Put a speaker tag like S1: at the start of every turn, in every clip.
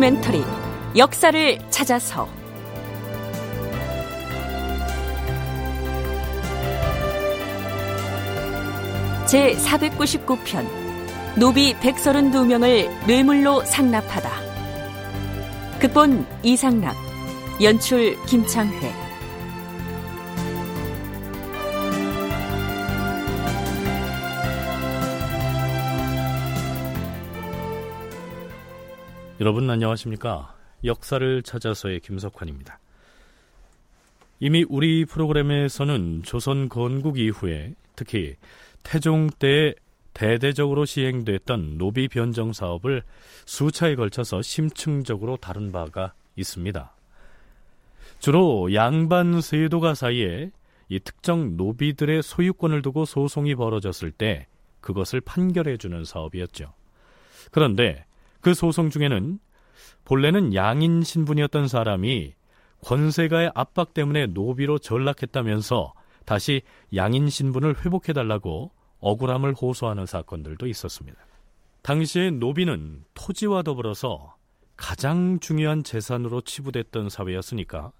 S1: 다큐멘터리 역사를 찾아서. 제 499편 노비 132명을 뇌물로 상납하다. 극본 이상락 연출 김창회
S2: 여러분 안녕하십니까? 역사를 찾아서의 김석환입니다. 이미 우리 프로그램에서는 조선 건국 이후에 특히 태종 때 대대적으로 시행됐던 노비 변정 사업을 수차에 걸쳐서 심층적으로 다룬 바가 있습니다. 주로 양반 세도가 사이에 이 특정 노비들의 소유권을 두고 소송이 벌어졌을 때 그것을 판결해 주는 사업이었죠. 그런데 그 소송 중에는 본래는 양인 신분이었던 사람이 권세가의 압박 때문에 노비로 전락했다면서 다시 양인 신분을 회복해달라고 억울함을 호소하는 사건들도 있었습니다. 당시에 노비는 토지와 더불어서 가장 중요한 재산으로 치부됐던 사회였으니까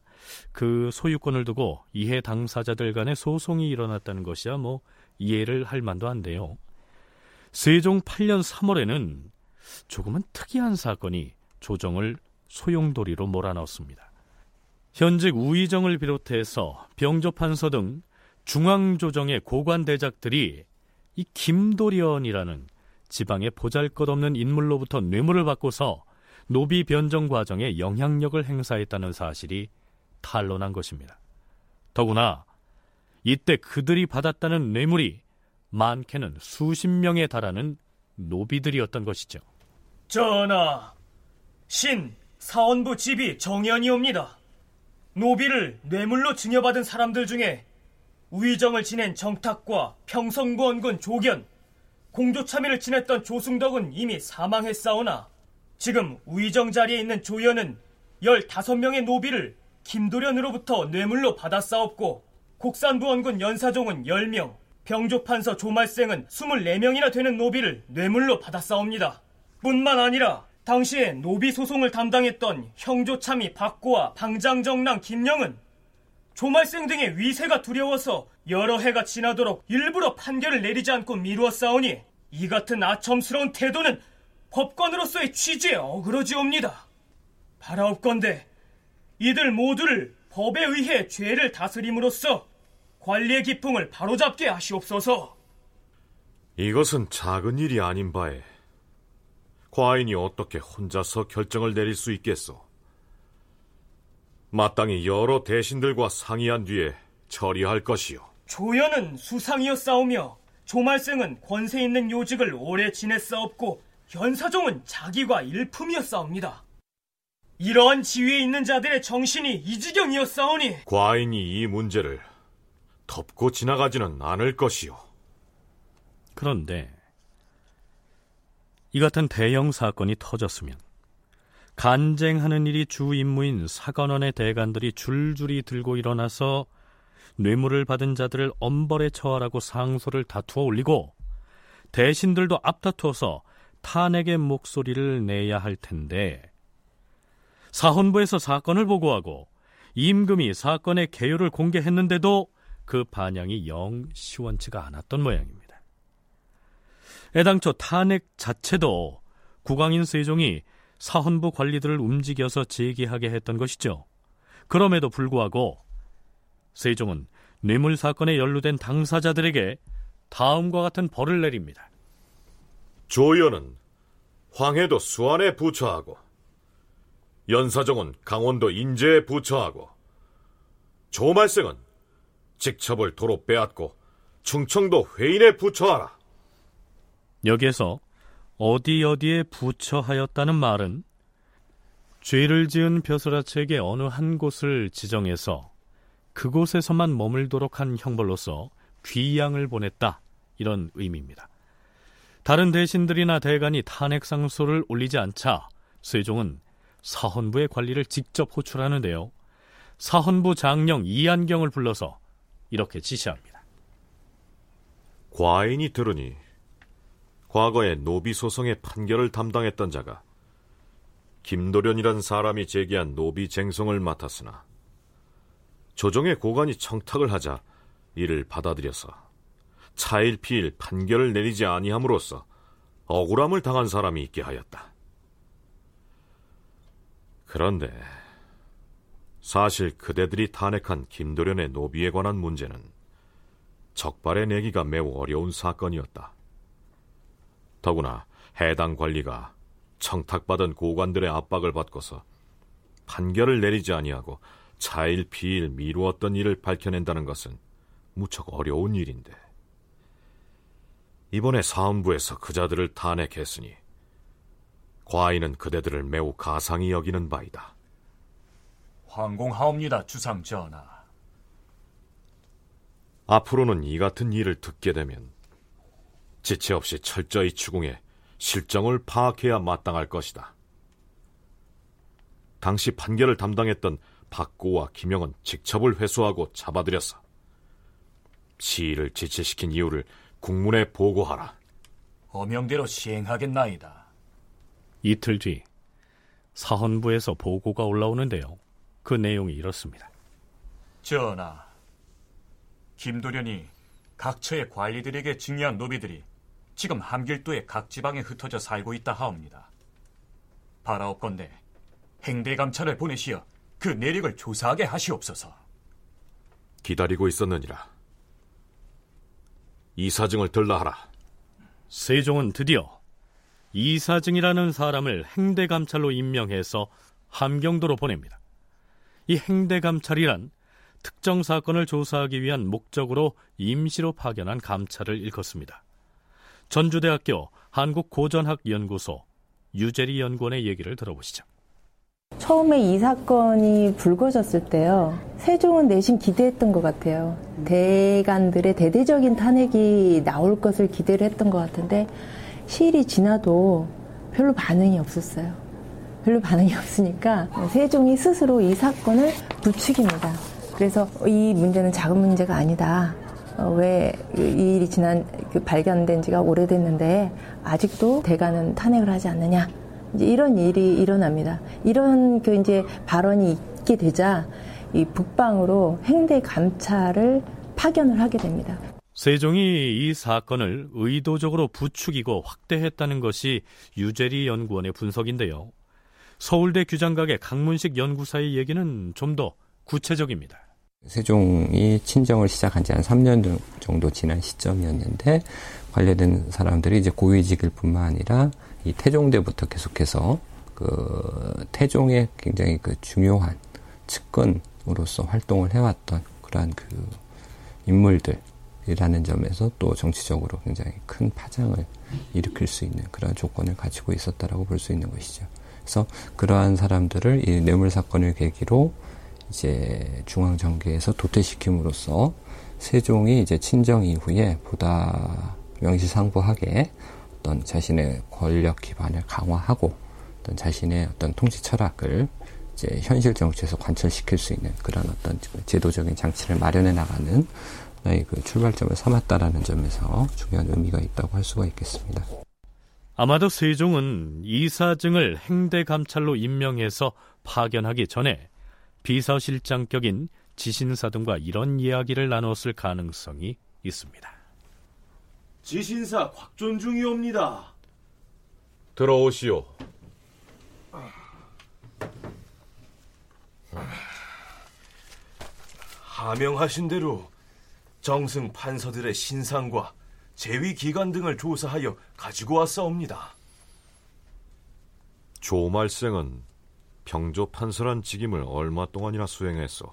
S2: 그 소유권을 두고 이해 당사자들 간의 소송이 일어났다는 것이야 뭐 이해를 할 만도 한데요. 세종 8년 3월에는 조금은 특이한 사건이 조정을 소용돌이로 몰아넣었습니다. 현직 우의정을 비롯해서 병조판서 등 중앙조정의 고관대작들이 이 김도련이라는 지방의 보잘것없는 인물로부터 뇌물을 받고서 노비 변정 과정에 영향력을 행사했다는 사실이 탄로난 것입니다. 더구나 이때 그들이 받았다는 뇌물이 많게는 수십 명에 달하는 노비들이었던 것이죠.
S3: 전하, 신 사원부 집이 정연이옵니다. 노비를 뇌물로 증여받은 사람들 중에 우의정을 지낸 정탁과 평성구원군 조견, 공조참의를 지냈던 조승덕은 이미 사망했사오나 지금 우의정 자리에 있는 조연은 15명의 노비를 김도련으로부터 뇌물로 받았사옵고 곡산부원군 연사종은 10명, 병조판서 조말생은 24명이나 되는 노비를 뇌물로 받았사옵니다. 뿐만 아니라 당시에 노비 소송을 담당했던 형조참이 박고와 방장정랑 김영은 조말생 등의 위세가 두려워서 여러 해가 지나도록 일부러 판결을 내리지 않고 미루었사오니 이 같은 아첨스러운 태도는 법관으로서의 취지에 어그러지옵니다. 바라옵건대 이들 모두를 법에 의해 죄를 다스림으로써 관리의 기풍을 바로잡게 하시옵소서.
S4: 이것은 작은 일이 아닌 바에 과인이 어떻게 혼자서 결정을 내릴 수 있겠소? 마땅히 여러 대신들과 상의한 뒤에 처리할 것이요.
S3: 조연은 수상이었사오며 조말생은 권세 있는 요직을 오래 지냈사옵고 연사종은 자기가 일품이었사옵니다. 이러한 지위에 있는 자들의 정신이 이 지경이었사오니
S4: 과인이 이 문제를 덮고 지나가지는 않을 것이요.
S2: 그런데 이 같은 대형 사건이 터졌으면 간쟁하는 일이 주 임무인 사관원의 대관들이 줄줄이 들고 일어나서 뇌물을 받은 자들을 엄벌에 처하라고 상소를 다투어 올리고 대신들도 앞다투어서 탄핵의 목소리를 내야 할 텐데 사헌부에서 사건을 보고하고 임금이 사건의 개요를 공개했는데도 그 반향이 영 시원치가 않았던 모양입니다. 애당초 탄핵 자체도 국왕인 세종이 사헌부 관리들을 움직여서 제기하게 했던 것이죠. 그럼에도 불구하고 세종은 뇌물 사건에 연루된 당사자들에게 다음과 같은 벌을 내립니다.
S4: 조연은 황해도 수안에 부처하고 연사정은 강원도 인제에 부처하고 조말생은 직첩을 도로 빼앗고 충청도 회인에 부처하라.
S2: 여기에서 어디 어디에 부처하였다는 말은 죄를 지은 벼슬아치에게 어느 한 곳을 지정해서 그곳에서만 머물도록 한 형벌로서 귀양을 보냈다 이런 의미입니다. 다른 대신들이나 대관이 탄핵 상소를 올리지 않자 세종은 사헌부의 관리를 직접 호출하는데요. 사헌부 장령 이한경을 불러서 이렇게 지시합니다.
S4: 과인이 들으니 과거에 노비 소송의 판결을 담당했던 자가 김도련이란 사람이 제기한 노비 쟁송을 맡았으나 조정의 고관이 청탁을 하자 이를 받아들여서 차일피일 판결을 내리지 아니함으로써 억울함을 당한 사람이 있게 하였다. 그런데 사실 그대들이 탄핵한 김도련의 노비에 관한 문제는 적발해 내기가 매우 어려운 사건이었다. 더구나 해당 관리가 청탁받은 고관들의 압박을 받고서 판결을 내리지 아니하고 차일 피일 미루었던 일을 밝혀낸다는 것은 무척 어려운 일인데 이번에 사헌부에서 그자들을 탄핵했으니 과인은 그대들을 매우 가상히 여기는 바이다.
S5: 황공하옵니다, 주상 전하.
S4: 앞으로는 이 같은 일을 듣게 되면 지체 없이 철저히 추궁해 실정을 파악해야 마땅할 것이다. 당시 판결을 담당했던 박고와 김영은 직첩을 회수하고 잡아들였어. 시위를 지체시킨 이유를 국문에 보고하라.
S5: 어명대로 시행하겠나이다.
S2: 이틀 뒤 사헌부에서 보고가 올라오는데요. 그 내용이 이렇습니다.
S5: 전하, 김도련이 각 처의 관리들에게 증여한 노비들이 지금 함길도의 각 지방에 흩어져 살고 있다 하옵니다. 바라옵건대 행대 감찰을 보내시어 그 내력을 조사하게 하시옵소서.
S4: 기다리고 있었느니라. 이사증을 들라하라.
S2: 세종은 드디어 이사증이라는 사람을 행대 감찰로 임명해서 함경도로 보냅니다. 이 행대 감찰이란 특정 사건을 조사하기 위한 목적으로 임시로 파견한 감찰을 일컫습니다. 전주대학교 한국고전학연구소 유재리 연구원의 얘기를 들어보시죠.
S6: 처음에 이 사건이 불거졌을 때요. 세종은 내심 기대했던 것 같아요. 대간들의 대대적인 탄핵이 나올 것을 기대를 했던 것 같은데 시일이 지나도 별로 반응이 없었어요. 별로 반응이 없으니까 세종이 스스로 이 사건을 부추깁니다. 그래서 이 문제는 작은 문제가 아니다. 어, 왜이 일이 지난 그 발견된 지가 오래됐는데 아직도 대가는 탄핵을 하지 않느냐? 이제 이런 일이 일어납니다. 이런 그 이제 발언이 있게 되자 이 북방으로 행대 감찰을 파견을 하게 됩니다.
S2: 세종이 이 사건을 의도적으로 부추기고 확대했다는 것이 유재리 연구원의 분석인데요. 서울대 규장각의 강문식 연구사의 얘기는 좀 더 구체적입니다.
S7: 세종이 친정을 시작한 지 한 3년 정도 지난 시점이었는데 관련된 사람들이 이제 고위직일 뿐만 아니라 이 태종대부터 계속해서 그 태종의 굉장히 그 중요한 측근으로서 활동을 해왔던 그러한 그 인물들이라는 점에서 또 정치적으로 굉장히 큰 파장을 일으킬 수 있는 그런 조건을 가지고 있었다라고 볼 수 있는 것이죠. 그래서 그러한 사람들을 이 뇌물 사건을 계기로 이제 중앙 정계에서 도태시킴으로써 세종이 이제 친정 이후에 보다 명시상부하게 어떤 자신의 권력 기반을 강화하고 어떤 자신의 어떤 통치 철학을 이제 현실 정치에서 관철시킬 수 있는 그런 어떤 제도적인 장치를 마련해 나가는 그 출발점을 삼았다라는 점에서 중요한 의미가 있다고 할 수가 있겠습니다.
S2: 아마도 세종은 이사증을 행대 감찰로 임명해서 파견하기 전에 비서실장격인 지신사 등과 이런 이야기를 나눴을 가능성이 있습니다.
S8: 지신사 곽존중이옵니다.
S4: 들어오시오.
S8: 하명하신 대로 정승 판서들의 신상과 재위 기간 등을 조사하여 가지고 왔사옵니다.
S4: 조 말생은 병조 판서란 직임을 얼마 동안이나 수행했소?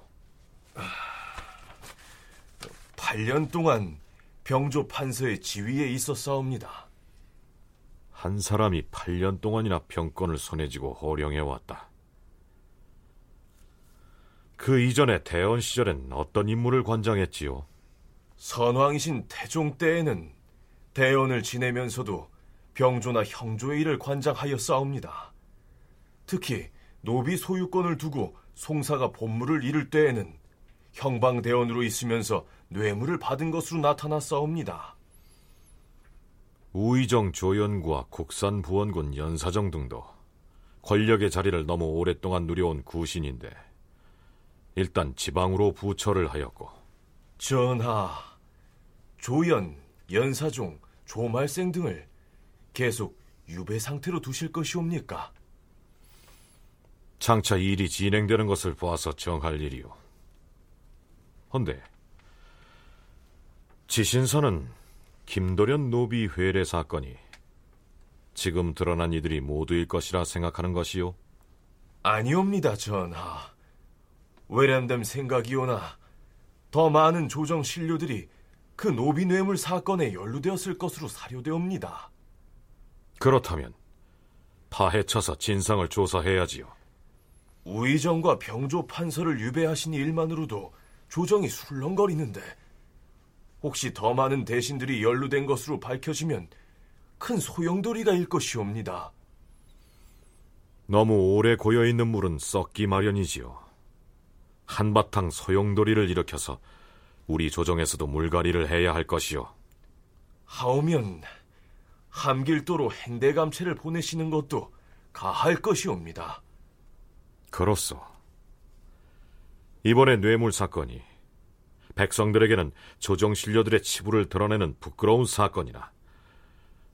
S8: 8년 동안 병조 판서의 지위에 있었사옵니다.
S4: 한 사람이 8년 동안이나 병권을 손에 쥐고 호령해 왔다. 그 이전에 대원 시절엔 어떤 임무를 관장했지요?
S8: 선왕이신 태종 때에는 대원을 지내면서도 병조나 형조의 일을 관장하였사옵니다. 특히 노비 소유권을 두고 송사가 본물을 이룰 때에는 형방대원으로 있으면서 뇌물을 받은 것으로 나타났사옵니다.
S4: 우의정 조연과 국산 부원군 연사정 등도 권력의 자리를 너무 오랫동안 누려온 구신인데 일단 지방으로 부처를 하였고
S8: 전하, 조연, 연사종, 조말생 등을 계속 유배 상태로 두실 것이옵니까?
S4: 장차 일이 진행되는 것을 보아서 정할 일이오. 헌데 지신서는 김도련 노비 회례 사건이 지금 드러난 이들이 모두일 것이라 생각하는 것이요.
S8: 아니옵니다, 전하. 외람됨 생각이오나 더 많은 조정 신료들이 그 노비 뇌물 사건에 연루되었을 것으로 사료되옵니다.
S4: 그렇다면 파헤쳐서 진상을 조사해야지요.
S8: 우의정과 병조 판서를 유배하신 일만으로도 조정이 술렁거리는데 혹시 더 많은 대신들이 연루된 것으로 밝혀지면 큰 소용돌이가 일 것이옵니다.
S4: 너무 오래 고여 있는 물은 썩기 마련이지요. 한바탕 소용돌이를 일으켜서 우리 조정에서도 물갈이를 해야 할 것이요.
S8: 하오면 함길도로 행대감체를 보내시는 것도 가할 것이옵니다.
S4: 그렇소. 이번에 뇌물 사건이 백성들에게는 조정 신료들의 치부를 드러내는 부끄러운 사건이나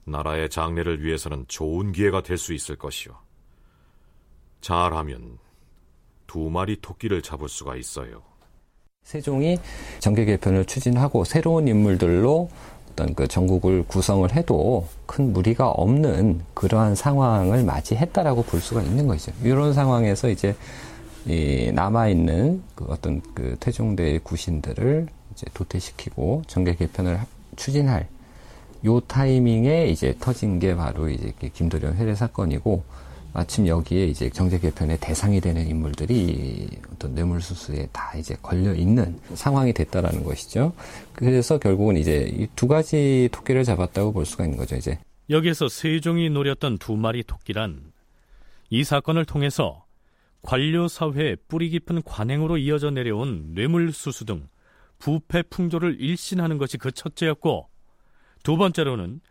S4: 나라의 장래를 위해서는 좋은 기회가 될 수 있을 것이요. 잘하면 두 마리 토끼를 잡을 수가 있어요.
S7: 세종이 정계 개편을 추진하고 새로운 인물들로 어떤 그 전국을 구성을 해도 큰 무리가 없는 그러한 상황을 맞이했다라고 볼 수가 있는 거죠. 이런 상황에서 이제 이 남아 있는 그 어떤 그 태종대의 구신들을 이제 도태시키고 정계 개편을 추진할 요 타이밍에 이제 터진 게 바로 이제 김도련 회례 사건이고 마침 여기에 이제 정제 개편의 대상이 되는 인물들이 어떤 뇌물수수에 다 이제 걸려 있는 상황이 됐다라는 것이죠. 그래서 결국은 이제 이 두 가지 토끼를 잡았다고 볼 수가 있는 거죠. 이제
S2: 여기에서 세종이 노렸던 두 마리 토끼란 이 사건을 통해서 관료 사회의 뿌리 깊은 관행으로 이어져 내려온 뇌물수수 등 부패 풍조를 일신하는 것이 그 첫째였고 두 번째로는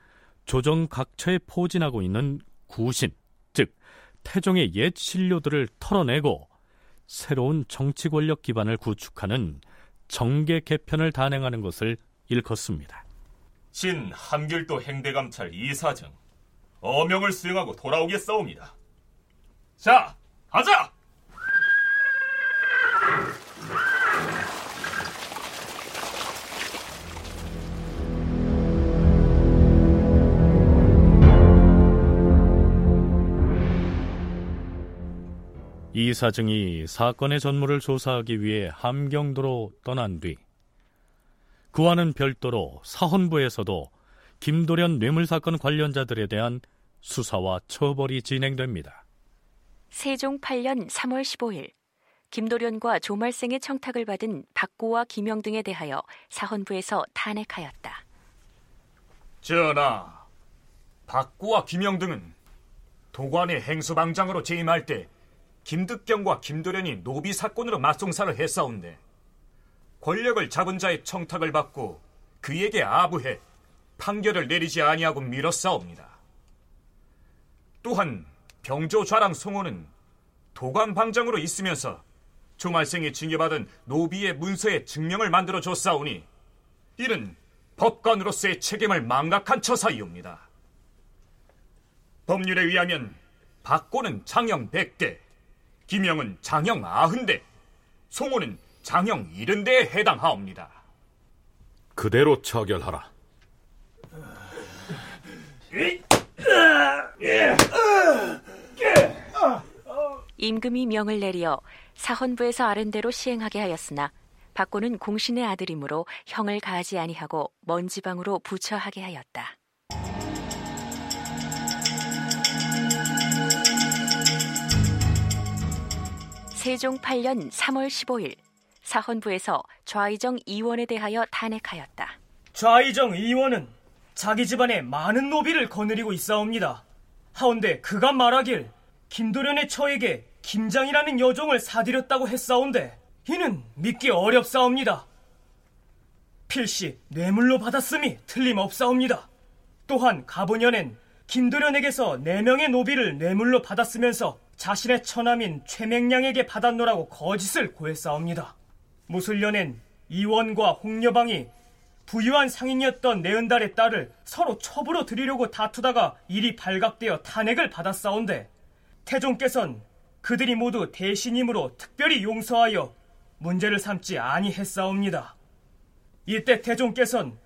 S2: 조정 각처에 포진하고 있는 구신, 즉 태종의 옛 신료들을 털어내고 새로운 정치 권력 기반을 구축하는 정계 개편을 단행하는 것을 일컫습니다.
S9: 신 함길도 행대감찰 이사정 어명을 수행하고 돌아오겠사옵니다. 자, 가자!
S2: 이 사증이 사건의 전모를 조사하기 위해 함경도로 떠난 뒤 그와는 별도로 사헌부에서도 김도련 뇌물사건 관련자들에 대한 수사와 처벌이 진행됩니다.
S1: 세종 8년 3월 15일 김도련과 조말생의 청탁을 받은 박고와 김영 등에 대하여 사헌부에서 탄핵하였다.
S5: 전하, 박고와 김영 등은 도관의 행수방장으로 재임할 때 김득경과 김도련이 노비 사건으로 맞송사를 했사온데 권력을 잡은 자의 청탁을 받고 그에게 아부해 판결을 내리지 아니하고 밀었사옵니다. 또한 병조 좌랑 송호는 도관 방장으로 있으면서 조말생이 징계받은 노비의 문서에 증명을 만들어 줬사오니 이는 법관으로서의 책임을 망각한 처사이옵니다. 법률에 의하면 박고는 장형 100대, 김영은 장형 90대, 송호는 장형 70대에 해당하옵니다.
S4: 그대로 처결하라.
S1: 임금이 명을 내리어 사헌부에서 아른대로 시행하게 하였으나 박고는 공신의 아들이므로 형을 가하지 아니하고 먼 지방으로 부처하게 하였다. 세종 8년 3월 15일 사헌부에서 좌의정 이원에 대하여 탄핵하였다.
S3: 좌의정 이원은 자기 집안에 많은 노비를 거느리고 있사옵니다. 하운데 그가 말하길 김도련의 처에게 김장이라는 여종을 사들였다고 했사온데 이는 믿기 어렵사옵니다. 필시 뇌물로 받았음이 틀림없사옵니다. 또한 가보년엔 김도련에게서 4명의 노비를 뇌물로 받았으면서 자신의 처남인 최맹량에게 받았노라고 거짓을 고했사옵니다. 무술년엔 이원과 홍여방이 부유한 상인이었던 내은달의 딸을 서로 첩으로 드리려고 다투다가 일이 발각되어 탄핵을 받았사온데 태종께선 그들이 모두 대신임으로 특별히 용서하여 문제를 삼지 아니했사옵니다. 이때 태종께선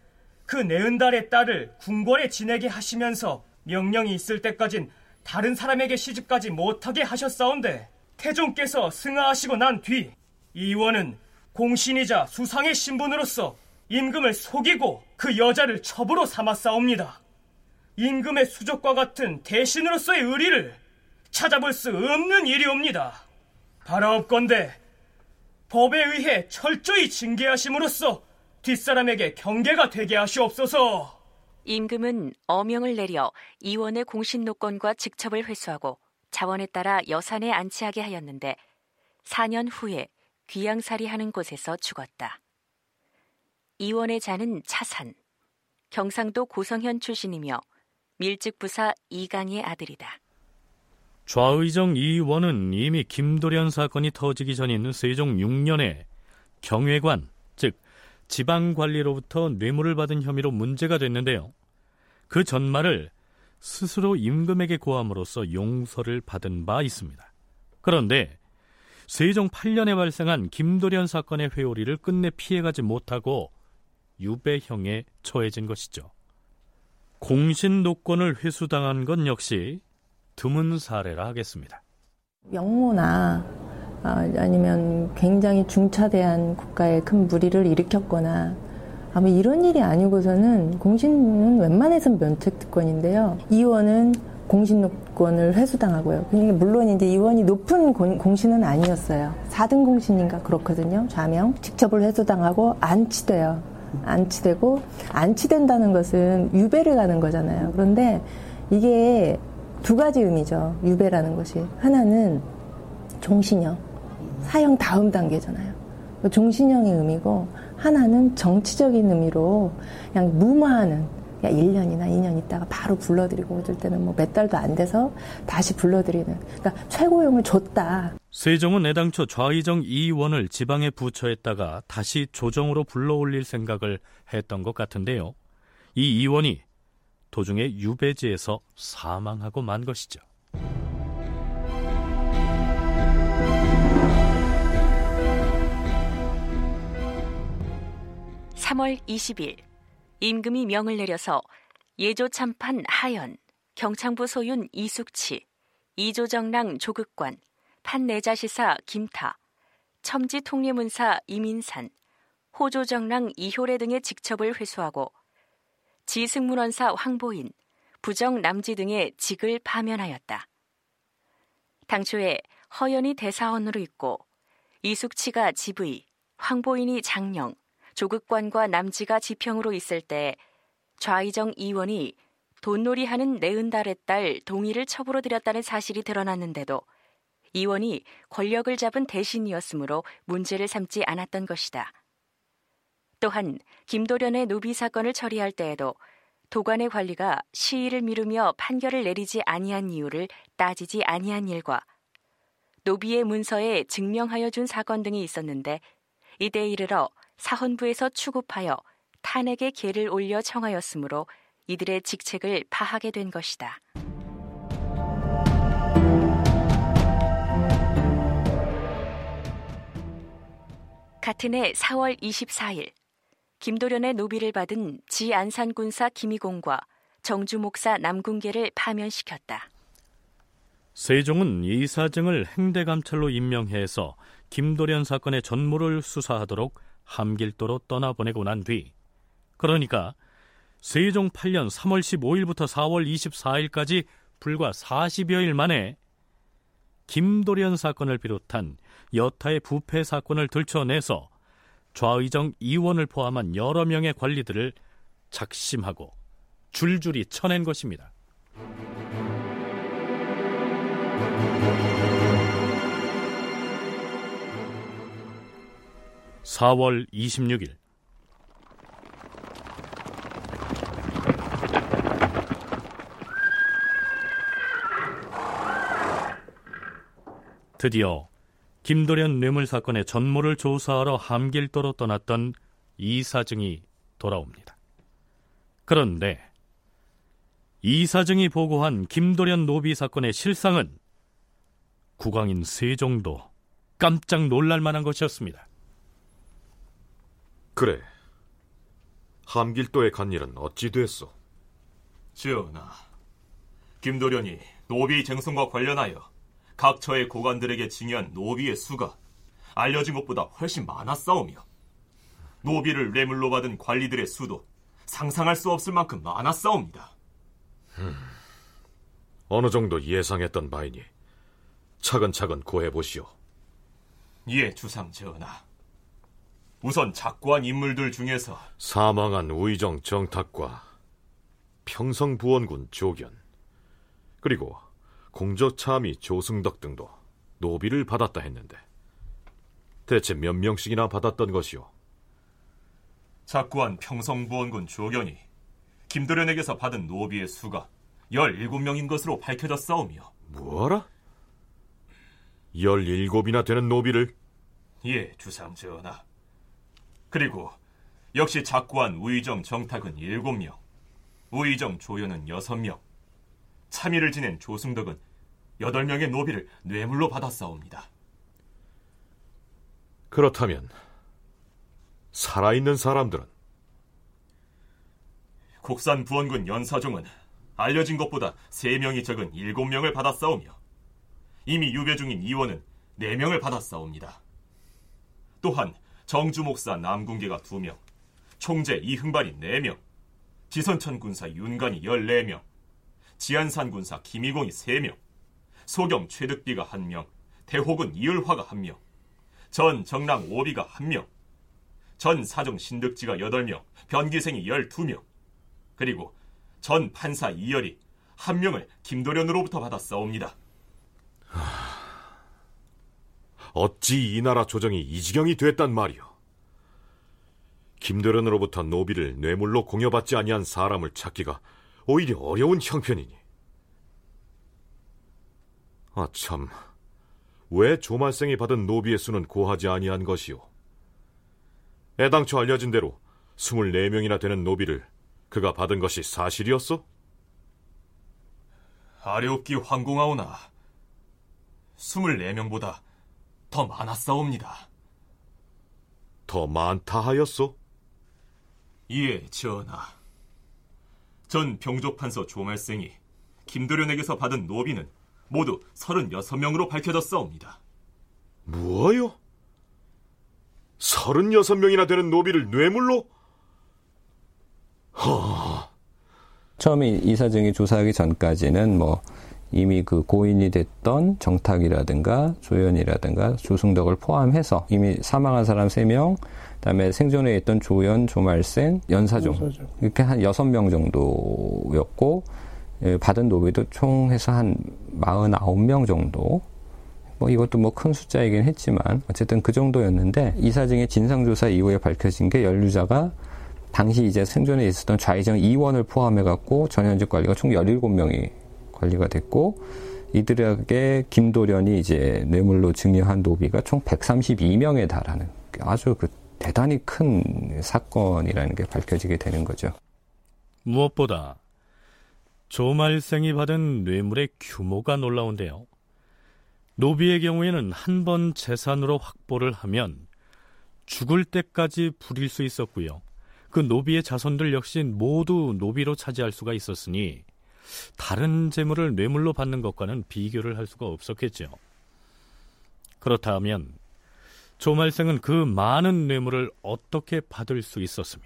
S3: 그 내은달의 딸을 궁궐에 지내게 하시면서 명령이 있을 때까진 다른 사람에게 시집가지 못하게 하셨사온데 태종께서 승하하시고 난 뒤 이원은 공신이자 수상의 신분으로서 임금을 속이고 그 여자를 첩으로 삼았사옵니다. 임금의 수족과 같은 대신으로서의 의리를 찾아볼 수 없는 일이옵니다. 바라옵건대 법에 의해 철저히 징계하심으로써 뒷사람에게 경계가 되게 하시옵소서.
S1: 임금은 어명을 내려 이원의 공신 노건과 직첩을 회수하고 자원에 따라 여산에 안치하게 하였는데 4년 후에 귀양살이 하는 곳에서 죽었다. 이원의 자는 차산, 경상도 고성현 출신이며 밀직부사 이강의 아들이다.
S2: 좌의정 이원은 이미 김도련 사건이 터지기 전인 세종 6년에 경회관, 즉 지방관리로부터 뇌물을 받은 혐의로 문제가 됐는데요. 그 전말을 스스로 임금에게 고함으로써 용서를 받은 바 있습니다. 그런데 세종 8년에 발생한 김도련 사건의 회오리를 끝내 피해가지 못하고 유배형에 처해진 것이죠. 공신 노건을 회수당한 건 역시 드문 사례라 하겠습니다.
S6: 영모나 어, 아니면 굉장히 중차대한 국가에 큰 무리를 일으켰거나 아마 이런 일이 아니고서는 공신은 웬만해선 면책특권인데요. 이원은 공신노권을 회수당하고요. 그러니까 물론 이제 이원이 높은 공신은 아니었어요. 4등 공신인가 그렇거든요. 좌명. 직접을 회수당하고 안치돼요. 안치되고 안치된다는 것은 유배를 가는 거잖아요. 그런데 이게 두 가지 의미죠. 유배라는 것이. 하나는 종신형. 사형 다음 단계잖아요. 종신형의 의미고 하나는 정치적인 의미로 그냥 무마하는 1년이나 2년 있다가 바로 불러들이고 어떨 때는 뭐 몇 달도 안 돼서 다시 불러들이는 그러니까 최고형을 줬다.
S2: 세종은 애당초 좌의정 이원을 지방에 부처했다가 다시 조정으로 불러올릴 생각을 했던 것 같은데요. 이 이원이 도중에 유배지에서 사망하고 만 것이죠.
S1: 3월 20일 임금이 명을 내려서 예조 참판 하연, 경창부 소윤 이숙치, 이조정랑 조극관, 판내자시사 김타, 첨지 통례문사 이민산, 호조정랑 이효래 등의 직첩을 회수하고 지승문원사 황보인, 부정 남지 등의 직을 파면하였다. 당초에 허연이 대사원으로 있고 이숙치가 지부의, 황보인이 장령, 조극관과 남지가 지평으로 있을 때 좌의정 이원이 돈놀이하는 내은달의 딸 동의를 첩으로 들였다는 사실이 드러났는데도 이원이 권력을 잡은 대신이었으므로 문제를 삼지 않았던 것이다. 또한 김도련의 노비 사건을 처리할 때에도 도관의 관리가 시위를 미루며 판결을 내리지 아니한 이유를 따지지 아니한 일과 노비의 문서에 증명하여 준 사건 등이 있었는데 이때 이르러 사헌부에서 추급하여 탄핵의 계를 올려 청하였으므로 이들의 직책을 파하게 된 것이다. 같은 해 4월 24일 김도련의 노비를 받은 지 안산군사 김희공과 정주 목사 남궁계를 파면시켰다.
S2: 세종은 이 사정을 행대감찰로 임명해서 김도련 사건의 전모를 수사하도록 함길도로 떠나보내고 난 뒤, 그러니까 세종 8년 3월 15일부터 4월 24일까지 불과 40여일 만에 김도련 사건을 비롯한 여타의 부패 사건을 들춰내서 좌의정 이원을 포함한 여러 명의 관리들을 작심하고 줄줄이 쳐낸 것입니다. 4월 26일 드디어 김도련 뇌물 사건의 전모를 조사하러 함길도로 떠났던 이사증이 돌아옵니다. 그런데 이사증이 보고한 김도련 노비 사건의 실상은 국왕인 세종도 깜짝 놀랄 만한 것이었습니다.
S4: 그래. 함길도에 간 일은 어찌 됐소?
S9: 전하, 김도련이 노비 쟁성과 관련하여 각 처의 고관들에게 징여한 노비의 수가 알려진 것보다 훨씬 많았사오며 노비를 뇌물로 받은 관리들의 수도 상상할 수 없을 만큼 많았사옵니다.
S4: 음, 어느 정도 예상했던 바이니 차근차근 고해보시오.
S9: 예, 주상 전하. 우선 작고한 인물들 중에서
S4: 사망한 우의정 정탁과 평성 부원군 조견 그리고 공저참이 조승덕 등도 노비를 받았다 했는데 대체 몇 명씩이나 받았던 것이오?
S9: 작고한 평성부원군 조견이 김도련에게서 받은 노비의 수가 17명인 것으로 밝혀졌사오며
S4: 뭐라? 17이나 되는 노비를?
S9: 예, 주상 전하. 그리고 역시 작고한 우의정 정탁은 7명, 우의정 조연은 6명, 참의를 지낸 조승덕은 8명의 노비를 뇌물로 받았사옵니다.
S4: 그렇다면 살아있는 사람들은?
S9: 국산 부원군 연사종은 알려진 것보다 3명이 적은 7명을 받았사오며 이미 유배 중인 이원은 4명을 받았사옵니다. 또한 정주 목사 남궁계가 2명, 총재 이흥발이 4명, 지선천 군사 윤관이 14명, 지안산 군사 김희공이 3명, 소경 최득비가 1명, 대호군 이을화가 1명, 전 정랑 오비가 1명, 전 사정 신득지가 8명, 변기생이 12명, 그리고 전 판사 이열이 한 명을 김도련으로부터 받았사옵니다.
S4: 어찌 이 나라 조정이 이 지경이 됐단 말이오. 김도련으로부터 노비를 뇌물로 공여받지 아니한 사람을 찾기가 오히려 어려운 형편이니. 아 참, 왜 조말생이 받은 노비의 수는 고하지 아니한 것이오? 애당초 알려진 대로 24명이나 되는 노비를 그가 받은 것이 사실이었어?
S9: 아뢰옵기 황공하오나 24명보다 더 많았사옵니다.
S4: 더 많다 하였소?
S9: 예, 전하. 전 병조판서 조말생이 김도련에게서 받은 노비는 모두 36명으로 밝혀졌사옵니다.
S4: 뭐요? 36명이나 되는 노비를 뇌물로? 허...
S7: 처음에 이사정이 조사하기 전까지는 뭐 이미 그 고인이 됐던 정탁이라든가 조연이라든가 조승덕을 포함해서 이미 사망한 사람 3명, 그다음에 생존해 있던 조연, 조말생, 연사종, 연사종. 이렇게 한 6명 정도였고 예, 받은 노비도 총 해서 한 49명 정도 뭐 이것도 뭐 큰 숫자이긴 했지만 어쨌든 그 정도였는데 이사증의 진상조사 이후에 밝혀진 게 연루자가 당시 이제 생존에 있었던 좌의정 이원을 포함해 갖고 전현직 관리가 총 17명이 관리가 됐고 이들에게 김도련이 이제 뇌물로 증여한 노비가 총 132명에 달하는 아주 그 대단히 큰 사건이라는 게 밝혀지게 되는 거죠.
S2: 무엇보다 조말생이 받은 뇌물의 규모가 놀라운데요. 노비의 경우에는 한 번 재산으로 확보를 하면 죽을 때까지 부릴 수 있었고요. 그 노비의 자손들 역시 모두 노비로 차지할 수가 있었으니 다른 재물을 뇌물로 받는 것과는 비교를 할 수가 없었겠죠. 그렇다면 조말생은 그 많은 뇌물을 어떻게 받을 수 있었으며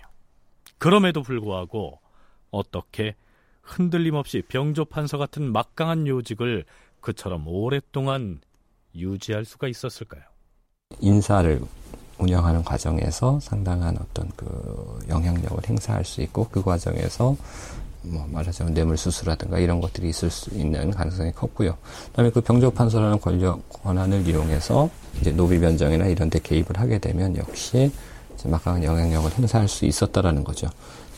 S2: 그럼에도 불구하고 어떻게 흔들림 없이 병조 판서 같은 막강한 요직을 그처럼 오랫동안 유지할 수가 있었을까요?
S7: 인사를 운영하는 과정에서 상당한 어떤 그 영향력을 행사할 수 있고 그 과정에서 뭐 말하자면 뇌물 수수라든가 이런 것들이 있을 수 있는 가능성이 컸고요. 그다음에 그 병조 판서라는 권력 권한을 이용해서 이제 노비 변정이나 이런 데 개입을 하게 되면 역시 막강한 영향력을 행사할 수 있었다라는 거죠.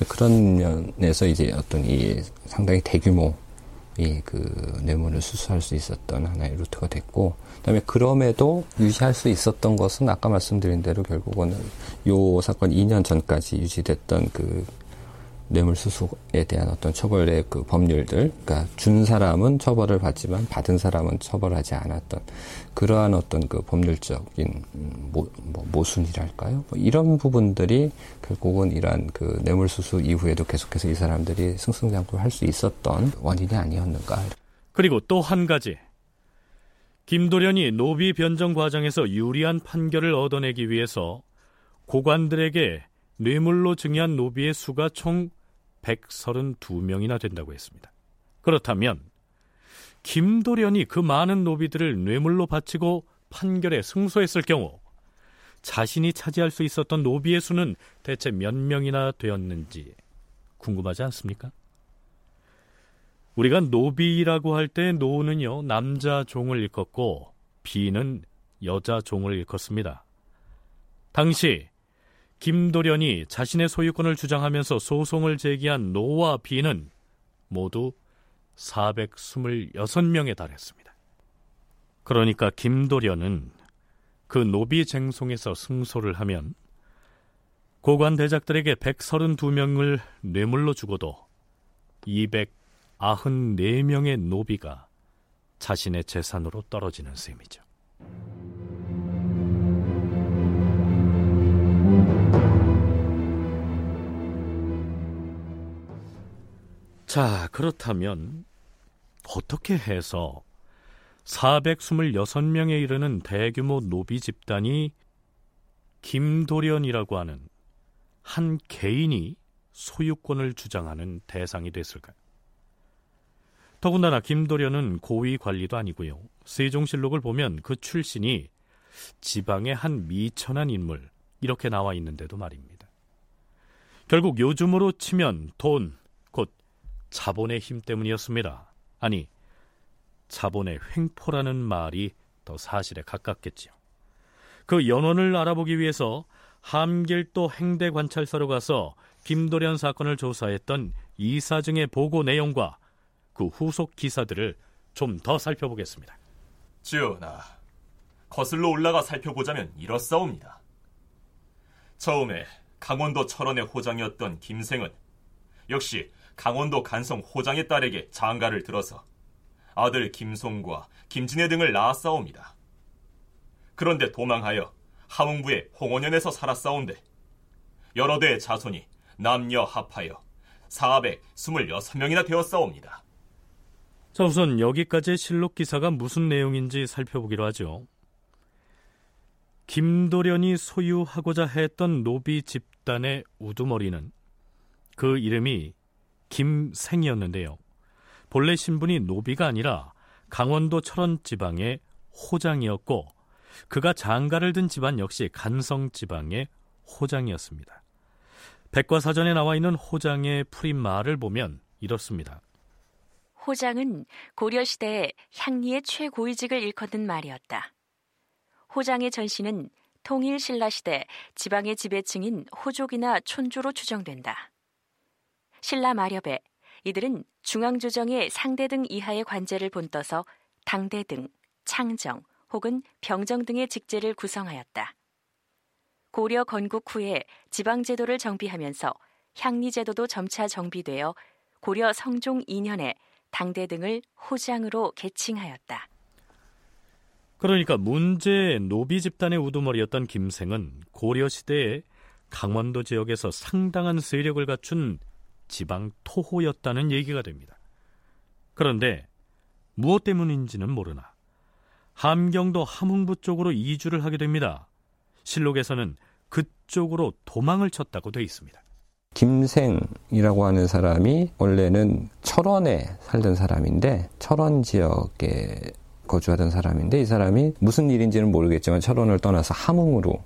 S7: 그런 면에서 이제 어떤 이 상당히 대규모 이그 뇌물을 수수할 수 있었던 하나의 루트가 됐고 그다음에 그럼에도 유지할 수 있었던 것은 아까 말씀드린 대로 결국은 요 사건 2년 전까지 유지됐던 그 뇌물수수에 대한 어떤 처벌의 그 법률들, 그러니까 준 사람은 처벌을 받지만 받은 사람은 처벌하지 않았던 그러한 어떤 그 법률적인 모, 뭐 모순이랄까요? 뭐 이런 부분들이 결국은 이러한 그 뇌물수수 이후에도 계속해서 이 사람들이 승승장구할 수 있었던 원인이 아니었는가.
S2: 그리고 또 한 가지. 김도련이 노비 변정 과정에서 유리한 판결을 얻어내기 위해서 고관들에게 뇌물로 증여한 노비의 수가 총 132명이나 된다고 했습니다. 그렇다면 김도련이 그 많은 노비들을 뇌물로 바치고 판결에 승소했을 경우 자신이 차지할 수 있었던 노비의 수는 대체 몇 명이나 되었는지 궁금하지 않습니까? 우리가 노비라고 할 때 노는요 남자 종을 일컫고 비는 여자 종을 일컫습니다. 당시 김도련이 자신의 소유권을 주장하면서 소송을 제기한 노와 비는 모두 426명에 달했습니다. 그러니까 김도련은 그 노비 쟁송에서 승소를 하면 고관 대작들에게 132명을 뇌물로 주고도 294명의 노비가 자신의 재산으로 떨어지는 셈이죠. 자, 그렇다면 어떻게 해서 426명에 이르는 대규모 노비 집단이 김도련이라고 하는 한 개인이 소유권을 주장하는 대상이 됐을까요? 더군다나 김도련은 고위 관리도 아니고요. 세종실록을 보면 그 출신이 지방의 한 미천한 인물 이렇게 나와 있는데도 말입니다. 결국 요즘으로 치면 돈, 자본의 힘 때문이었습니다. 아니, 자본의 횡포라는 말이 더 사실에 가깝겠지요. 그 연원을 알아보기 위해서 함길도 행대 관찰사로 가서 김도련 사건을 조사했던 이사증의 보고 내용과 그 후속 기사들을 좀 더 살펴보겠습니다.
S9: 지연아, 거슬러 올라가 살펴보자면 이렇사옵니다. 처음에 강원도 철원의 호장이었던 김생은 역시 강원도 간성 호장의 딸에게 장가를 들어서 아들 김송과 김진애 등을 낳았사옵니다. 그런데 도망하여 함흥부의 홍원현에서 살았사온데 여러 대의 자손이 남녀 합하여 426명이나 되었사옵니다.
S2: 자, 우선 여기까지의 실록 기사가 무슨 내용인지 살펴보기로 하죠. 김도련이 소유하고자 했던 노비 집단의 우두머리는 그 이름이 김생이었는데요. 본래 신분이 노비가 아니라 강원도 철원 지방의 호장이었고 그가 장가를 든 집안 역시 간성 지방의 호장이었습니다. 백과사전에 나와 있는 호장의 풀인 말을 보면 이렇습니다.
S1: 호장은 고려시대에 향리의 최고위직을 일컫는 말이었다. 호장의 전신은 통일 신라시대 지방의 지배층인 호족이나 촌주로 추정된다. 신라 마렵에 이들은 중앙조정의 상대 등 이하의 관제를 본떠서 당대 등, 창정 혹은 병정 등의 직제를 구성하였다. 고려 건국 후에 지방제도를 정비하면서 향리제도도 점차 정비되어 고려 성종 2년에 당대 등을 호장으로 개칭하였다.
S2: 그러니까 문제의 노비 집단의 우두머리였던 김생은 고려 시대에 강원도 지역에서 상당한 세력을 갖춘 지방 토호였다는 얘기가 됩니다. 그런데 무엇 때문인지는 모르나 함경도 함흥부 쪽으로 이주를 하게 됩니다. 실록에서는 그쪽으로 도망을 쳤다고 돼 있습니다.
S7: 김생이라고 하는 사람이 원래는 철원에 살던 사람인데 철원 지역에 거주하던 사람인데 이 사람이 무슨 일인지는 모르겠지만 철원을 떠나서 함흥으로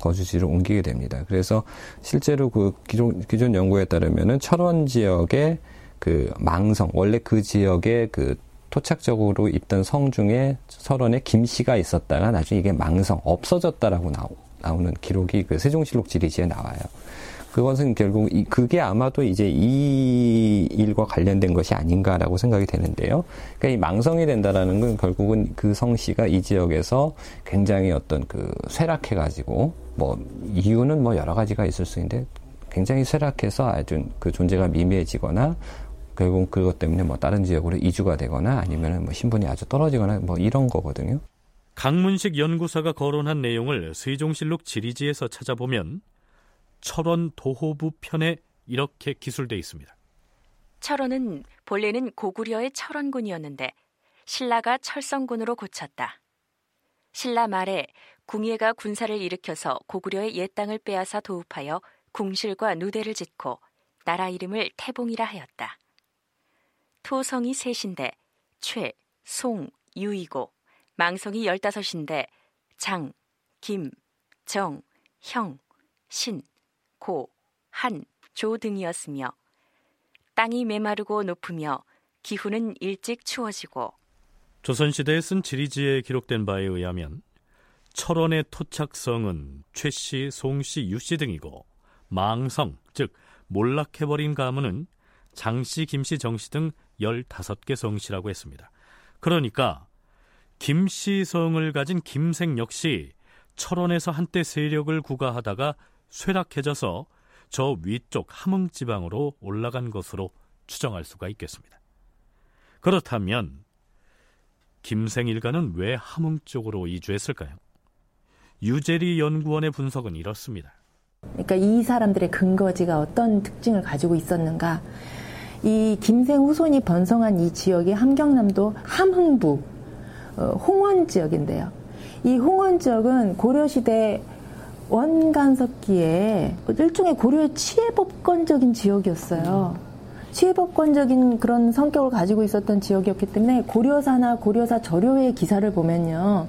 S7: 거주지를 옮기게 됩니다. 그래서 실제로 그 기존, 기존 연구에 따르면은 철원 지역의 그 망성, 원래 그 지역에 그 토착적으로 있던 성 중에 철원에 김씨가 있었다가 나중에 이게 망성, 없어졌다라고 나오, 나오는 기록이 그 세종실록 지리지에 나와요. 그것은 결국 이, 그게 아마도 이제 이 일과 관련된 것이 아닌가라고 생각이 되는데요. 그러니까 이 망성이 된다라는 건 결국은 그 성씨가 이 지역에서 굉장히 어떤 그 쇠락해가지고 뭐 이유는 뭐 여러 가지가 있을 수 있는데 굉장히 쇠락해서 아주 그 존재가 미미해지거나 결국 그것 때문에 뭐 다른 지역으로 이주가 되거나 아니면 뭐 신분이 아주 떨어지거나 뭐 이런 거거든요.
S2: 강문식 연구사가 거론한 내용을 세종실록 지리지에서 찾아보면 철원 도호부 편에 이렇게 기술돼 있습니다.
S1: 철원은 본래는 고구려의 철원군이었는데 신라가 철성군으로 고쳤다. 신라 말에 궁예가 군사를 일으켜서 고구려의 옛 땅을 빼앗아 도읍하여 궁실과 누대를 짓고 나라 이름을 태봉이라 하였다. 토성이 셋인데 최, 송, 유이고 망성이 열다섯인데 장, 김, 정, 형, 신, 고, 한, 조 등이었으며 땅이 메마르고 높으며 기후는 일찍 추워지고
S2: 조선시대에 쓴 지리지에 기록된 바에 의하면 철원의 토착성은 최씨, 송씨, 유씨 등이고 망성, 즉 몰락해버린 가문은 장씨, 김씨, 정씨 등 15개 성씨라고 했습니다. 그러니까 김씨 성을 가진 김생 역시 철원에서 한때 세력을 구가하다가 쇠락해져서 저 위쪽 함흥 지방으로 올라간 것으로 추정할 수가 있겠습니다. 그렇다면 김생 일가는 왜 함흥 쪽으로 이주했을까요? 유재리 연구원의 분석은 이렇습니다.
S6: 그러니까 이 사람들의 근거지가 어떤 특징을 가지고 있었는가? 이 김생 후손이 번성한 이 지역이 함경남도 함흥부 어, 홍원 지역인데요. 이 홍원 지역은 고려시대 원간석기에 일종의 고려의 치해법권적인 지역이었어요. 치해법권적인 그런 성격을 가지고 있었던 지역이었기 때문에 고려사나 고려사 저료의 기사를 보면요.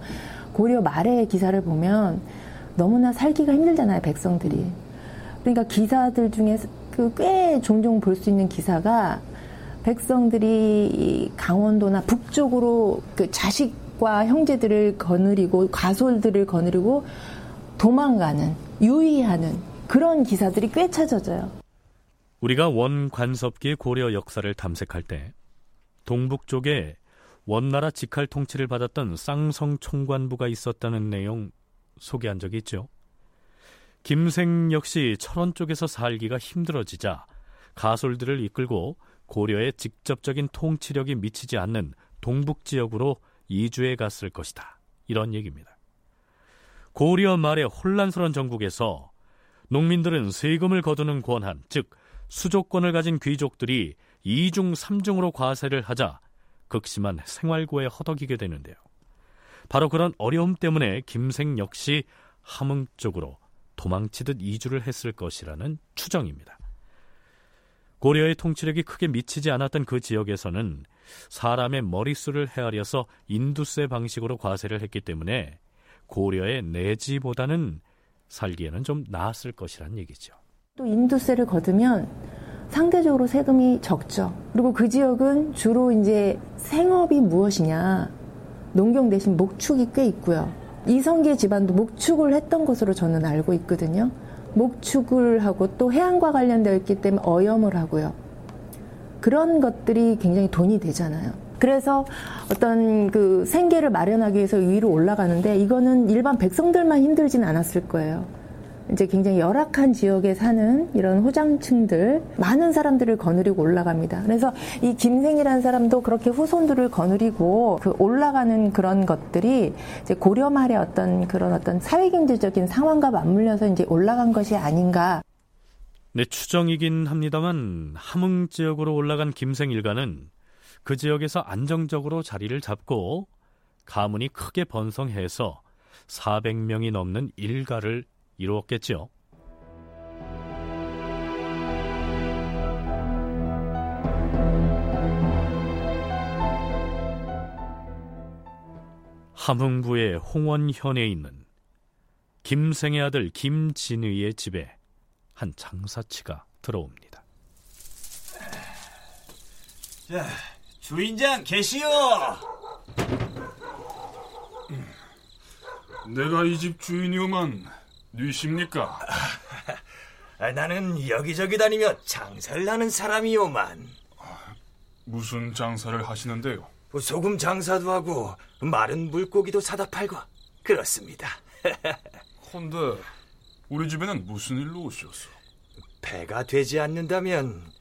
S6: 고려 말의 기사를 보면 너무나 살기가 힘들잖아요, 백성들이. 그러니까 기사들 중에 그 꽤 종종 볼 수 있는 기사가 백성들이 강원도나 북쪽으로 그 자식과 형제들을 거느리고 가솔들을 거느리고 도망가는 유의하는 그런 기사들이 꽤 찾아져요.
S2: 우리가 원관섭기 고려 역사를 탐색할 때 동북 쪽에 원나라 직할 통치를 받았던 쌍성 총관부가 있었다는 내용 소개한 적이 있죠. 김생 역시 철원 쪽에서 살기가 힘들어지자 가솔들을 이끌고 고려의 직접적인 통치력이 미치지 않는 동북 지역으로 이주해 갔을 것이다. 이런 얘기입니다. 고려 말의 혼란스러운 전국에서 농민들은 세금을 거두는 권한, 즉 수조권을 가진 귀족들이 이중삼중으로 과세를 하자 극심한 생활고에 허덕이게 되는데요. 바로 그런 어려움 때문에 김생 역시 함흥 쪽으로 도망치듯 이주를 했을 것이라는 추정입니다. 고려의 통치력이 크게 미치지 않았던 그 지역에서는 사람의 머릿수를 헤아려서 인두세 방식으로 과세를 했기 때문에 고려의 내지보다는 살기에는 좀 나았을 것이란 얘기죠.
S6: 또 인두세를 거두면 상대적으로 세금이 적죠. 그리고 그 지역은 주로 이제 생업이 무엇이냐. 농경 대신 목축이 꽤 있고요. 이성계 집안도 목축을 했던 것으로 저는 알고 있거든요. 목축을 하고 또 해양과 관련되어 있기 때문에 어염을 하고요. 그런 것들이 굉장히 돈이 되잖아요. 그래서 어떤 그 생계를 마련하기 위해서 위로 올라가는데 이거는 일반 백성들만 힘들지는 않았을 거예요. 이제 굉장히 열악한 지역에 사는 이런 호장층들 많은 사람들을 거느리고 올라갑니다. 그래서 이 김생이라는 사람도 그렇게 후손들을 거느리고 그 올라가는 그런 것들이 이제 고려 말의 어떤 그런 어떤 사회 경제적인 상황과 맞물려서 이제 올라간 것이 아닌가.
S2: 네, 추정이긴 합니다만 함흥 지역으로 올라간 김생 일가는 그 지역에서 안정적으로 자리를 잡고 가문이 크게 번성해서 400명이 넘는 일가를 이루었겠지요. 함흥부의 홍원현에 있는 김생의 아들 김진의의 집에 한 장사치가 들어옵니다.
S10: 자, 주인장 계시오.
S11: 내가 이 집 주인이오만 뉘십니까?
S10: 아, 나는 여기저기 다니며 장사를 하는 사람이오만.
S11: 무슨 장사를 하시는데요?
S10: 소금 장사도 하고 마른 물고기도 사다 팔고 그렇습니다.
S11: 헌데 우리 집에는 무슨 일로 오셨어?
S10: 배가 되지 않는다면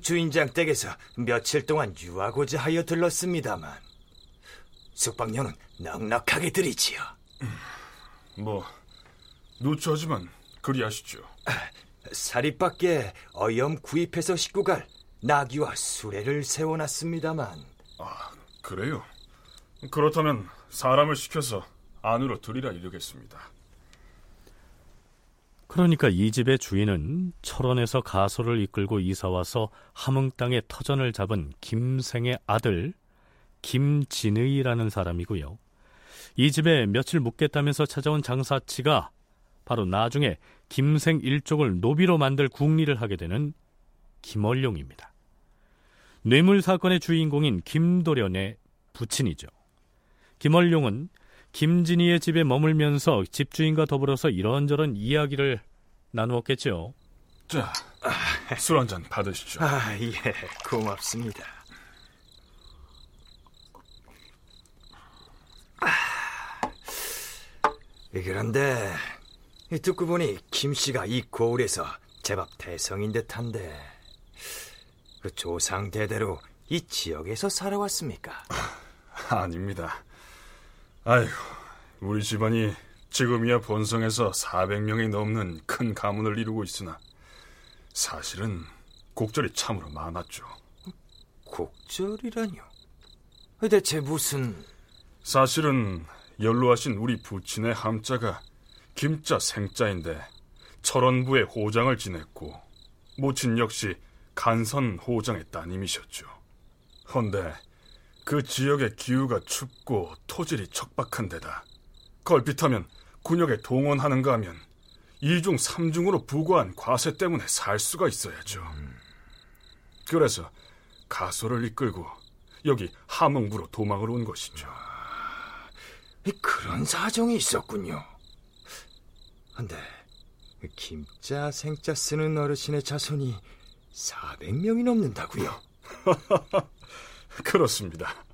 S10: 주인장 댁에서 며칠 동안 유하고자 하여 들렀습니다만 숙박료는 넉넉하게 드리지요.
S11: 뭐 누추하지만 그리하시죠.
S10: 사립밖에 어염 구입해서 식구 갈 나귀와 수레를 세워놨습니다만
S11: 아 그래요? 그렇다면 사람을 시켜서 안으로 들이라 이르겠습니다.
S2: 그러니까 이 집의 주인은 철원에서 가소를 이끌고 이사와서 함흥 땅에 터전을 잡은 김생의 아들 김진의라는 사람이고요. 이 집에 며칠 묵겠다면서 찾아온 장사치가 바로 나중에 김생 일족을 노비로 만들 궁리를 하게 되는 김월룡입니다. 뇌물 사건의 주인공인 김도련의 부친이죠. 김월룡은 김진희의 집에 머물면서 집주인과 더불어서 이런저런 이야기를 나누었겠죠.
S11: 자, 술 한 잔 받으시죠.
S10: 아, 예, 고맙습니다. 아, 그런데 듣고 보니 김 씨가 이 고을에서 제법 대성인 듯한데 그 조상 대대로 이 지역에서 살아왔습니까?
S11: 아닙니다. 아이고, 우리 집안이 지금이야 본성에서 400명이 넘는 큰 가문을 이루고 있으나 사실은 곡절이 참으로 많았죠.
S10: 곡절이라뇨? 대체 무슨...
S11: 사실은 연로하신 우리 부친의 함자가 김자 생자인데 철원부의 호장을 지냈고 모친 역시 간선 호장의 따님이셨죠. 헌데 그 지역의 기후가 춥고 토질이 척박한 데다 걸핏하면 군역에 동원하는가 하면 이중 삼중으로 부과한 과세 때문에 살 수가 있어야죠. 그래서 가소를 이끌고 여기 함흥부로 도망을 온 것이죠.
S10: 그런 사정이 있었군요. 근데 김자 생자 쓰는 어르신의 자손이 400명이 넘는다고요?
S11: 그렇습니다.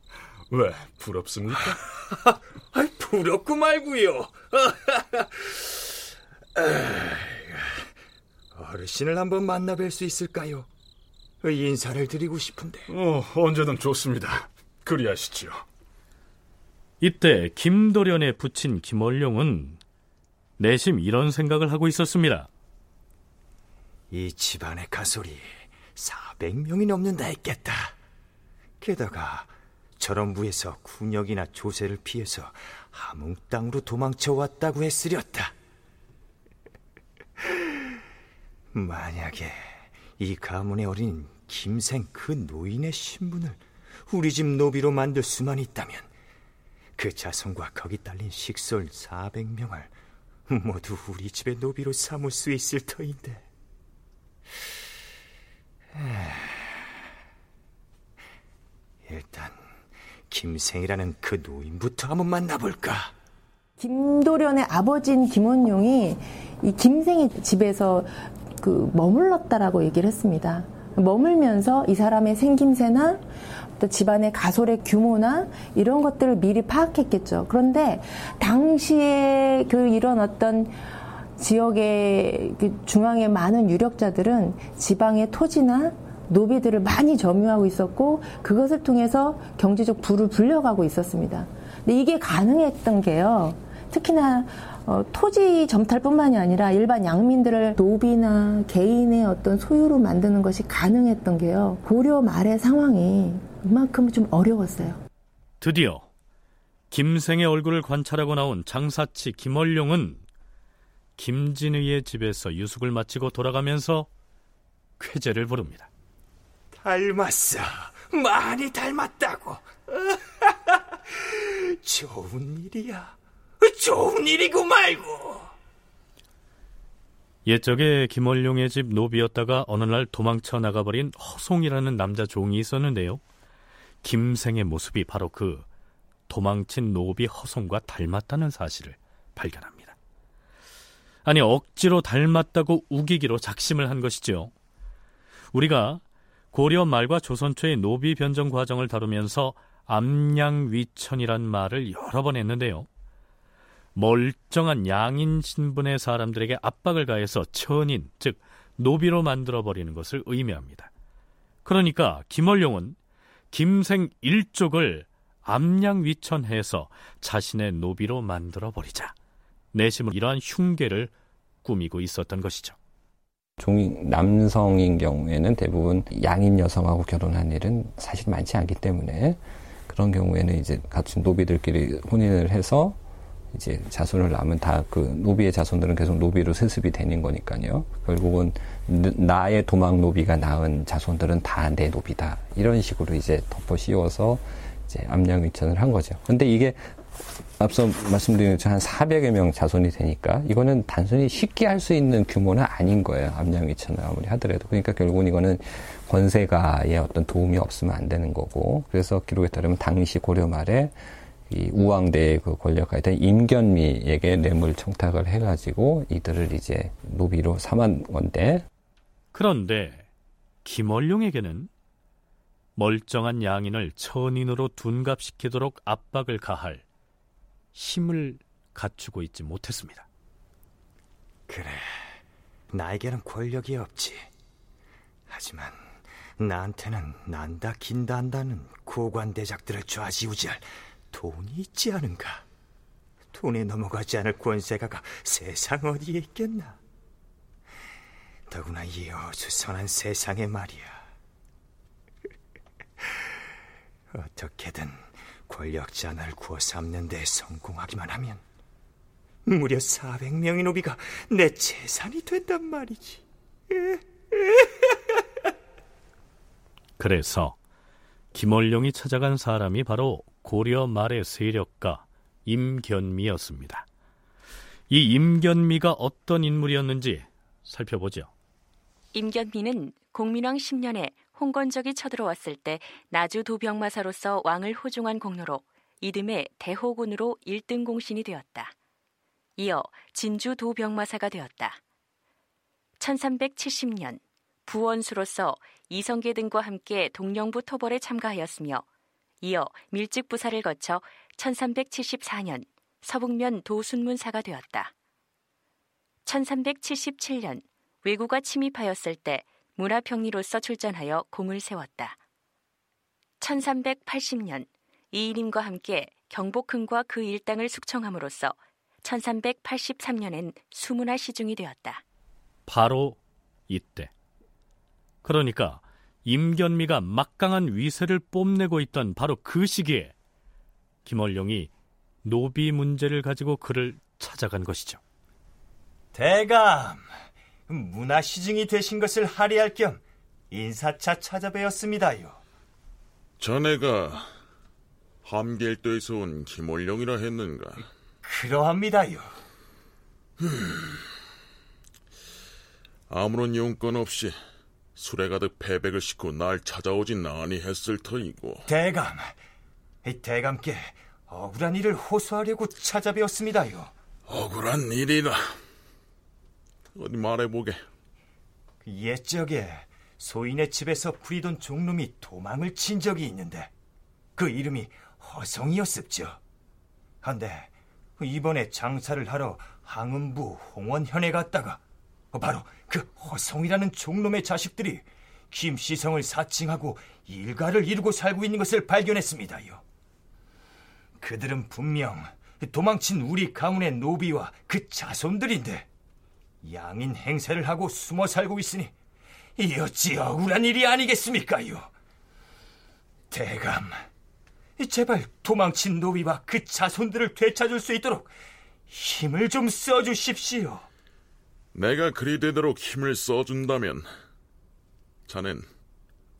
S11: 왜 부럽습니까?
S10: 아, 부럽고 말고요. 어르신을 한번 만나뵐 수 있을까요? 인사를 드리고 싶은데.
S11: 어, 언제든 좋습니다. 그리하시지요.
S2: 이때 김도련의 부친 김월룡은 내심 이런 생각을 하고 있었습니다.
S10: 이 집안의 가솔이 400명이 넘는다 했겠다. 게다가 철원부에서 군역이나 조세를 피해서 함흥 땅으로 도망쳐 왔다고 했으렸다. 만약에 이 가문의 어린 김생 그 노인의 신분을 우리 집 노비로 만들 수만 있다면 그 자손과 거기 딸린 식솔 400명을 모두 우리 집의 노비로 삼을 수 있을 터인데. 일단 김생이라는 그 노인부터 한번 만나볼까.
S6: 김도련의 아버지인 김원용이 이 김생이 집에서 그 머물렀다라고 얘기를 했습니다. 머물면서 이 사람의 생김새나 또 집안의 가솔의 규모나 이런 것들을 미리 파악했겠죠. 그런데 당시에 그 이런 어떤 지역의 그 중앙의 많은 유력자들은 지방의 토지나 노비들을 많이 점유하고 있었고 그것을 통해서 경제적 부를 불려가고 있었습니다. 근데 이게 가능했던 게요. 특히나 어, 토지 점탈뿐만이 아니라 일반 양민들을 노비나 개인의 어떤 소유로 만드는 것이 가능했던 게요. 고려 말의 상황이 이만큼 좀 어려웠어요.
S2: 드디어 김생의 얼굴을 관찰하고 나온 장사치 김월룡은 김진의의 집에서 유숙을 마치고 돌아가면서 쾌재를 부릅니다.
S10: 닮았어. 많이 닮았다고. 좋은 일이야. 좋은 일이고 말고.
S2: 옛적에 김월룡의 집 노비였다가 어느 날 도망쳐 나가버린 허송이라는 남자 종이 있었는데요. 김생의 모습이 바로 그 도망친 노비 허송과 닮았다는 사실을 발견합니다. 아니 억지로 닮았다고 우기기로 작심을 한 것이지요. 우리가 고려 말과 조선 초의 노비 변정 과정을 다루면서 압량위천이란 말을 여러 번 했는데요. 멀쩡한 양인 신분의 사람들에게 압박을 가해서 천인, 즉 노비로 만들어 버리는 것을 의미합니다. 그러니까 김월룡은 김생 일족을 압량위천해서 자신의 노비로 만들어 버리자. 내심은 이러한 흉계를 꾸미고 있었던 것이죠.
S7: 종 남성인 경우에는 대부분 양인 여성하고 결혼한 일은 사실 많지 않기 때문에 그런 경우에는 이제 같은 노비들끼리 혼인을 해서 이제 자손을 낳으면 다 그 노비의 자손들은 계속 노비로 세습이 되는 거니까요. 결국은 나의 도망 노비가 낳은 자손들은 다 내 노비다. 이런 식으로 이제 덮어 씌워서 이제 압량위천을 한 거죠. 근데 이게 앞서 말씀드린 것처럼 한 400여 명 자손이 되니까 이거는 단순히 쉽게 할 수 있는 규모는 아닌 거예요. 암양 위천을 아무리 하더라도. 그러니까 결국은 이거는 권세가의 어떤 도움이 없으면 안 되는 거고. 그래서 기록에 따르면 당시 고려 말에 이 우왕대의 그 권력가였던 임견미에게 뇌물 청탁을 해가지고 이들을 이제 노비로 삼은 건데.
S2: 그런데 김월룡에게는 멀쩡한 양인을 천인으로 둔갑시키도록 압박을 가할 힘을 갖추고 있지 못했습니다.
S10: 그래, 나에게는 권력이 없지. 하지만 나한테는 난다 긴다 한다는 고관대작들을 좌지우지할 돈이 있지 않은가? 돈에 넘어가지 않을 권세가가 세상 어디에 있겠나? 더구나 이 어수선한 세상에 말이야. 어떻게든 권력자 하나를 구워 삼는 데 성공하기만 하면 무려 400명의 노비가 내 재산이 된단 말이지.
S2: 그래서 김월룡이 찾아간 사람이 바로 고려 말의 세력가 임견미였습니다. 이 임견미가 어떤 인물이었는지 살펴보죠.
S1: 임견미는 공민왕 10년에 홍건적이 쳐들어왔을 때 나주 도병마사로서 왕을 호중한 공로로 이듬해 대호군으로 1등 공신이 되었다. 이어 진주 도병마사가 되었다. 1370년 부원수로서 이성계 등과 함께 동령부 토벌에 참가하였으며 이어 밀직부사를 거쳐 1374년 서북면 도순문사가 되었다. 1377년 외구가 침입하였을 때 문화평리로서 출전하여 공을 세웠다. 1380년 이인임과 함께 경복흥과 그 일당을 숙청함으로써 1383년엔 수문화 시중이 되었다.
S2: 바로 이때. 그러니까 임견미가 막강한 위세를 뽐내고 있던 바로 그 시기에 김월룡이 노비 문제를 가지고 그를 찾아간 것이죠.
S10: 대감, 문화 시증이 되신 것을 할애할 겸 인사차 찾아뵈었습니다요.
S12: 자네가 함길도에서 온 김월령이라 했는가?
S10: 그러합니다요.
S12: 아무런 용건 없이 술에 가득 패백을 싣고 날 찾아오진 아니했을 터이고.
S10: 대감, 대감께 억울한 일을 호소하려고 찾아뵈었습니다요.
S12: 억울한 일이라. 어디 말해보게.
S10: 옛적에 소인의 집에서 부리던 종놈이 도망을 친 적이 있는데 그 이름이 허성이었습죠. 한데 이번에 장사를 하러 항은부 홍원현에 갔다가 바로 그 허성이라는 종놈의 자식들이 김시성을 사칭하고 일가를 이루고 살고 있는 것을 발견했습니다요. 그들은 분명 도망친 우리 가문의 노비와 그 자손들인데 양인 행세를 하고 숨어 살고 있으니 이 어찌 억울한 일이 아니겠습니까요? 대감, 제발 도망친 노비와 그 자손들을 되찾을 수 있도록 힘을 좀 써주십시오.
S12: 내가 그리 되도록 힘을 써준다면 자넨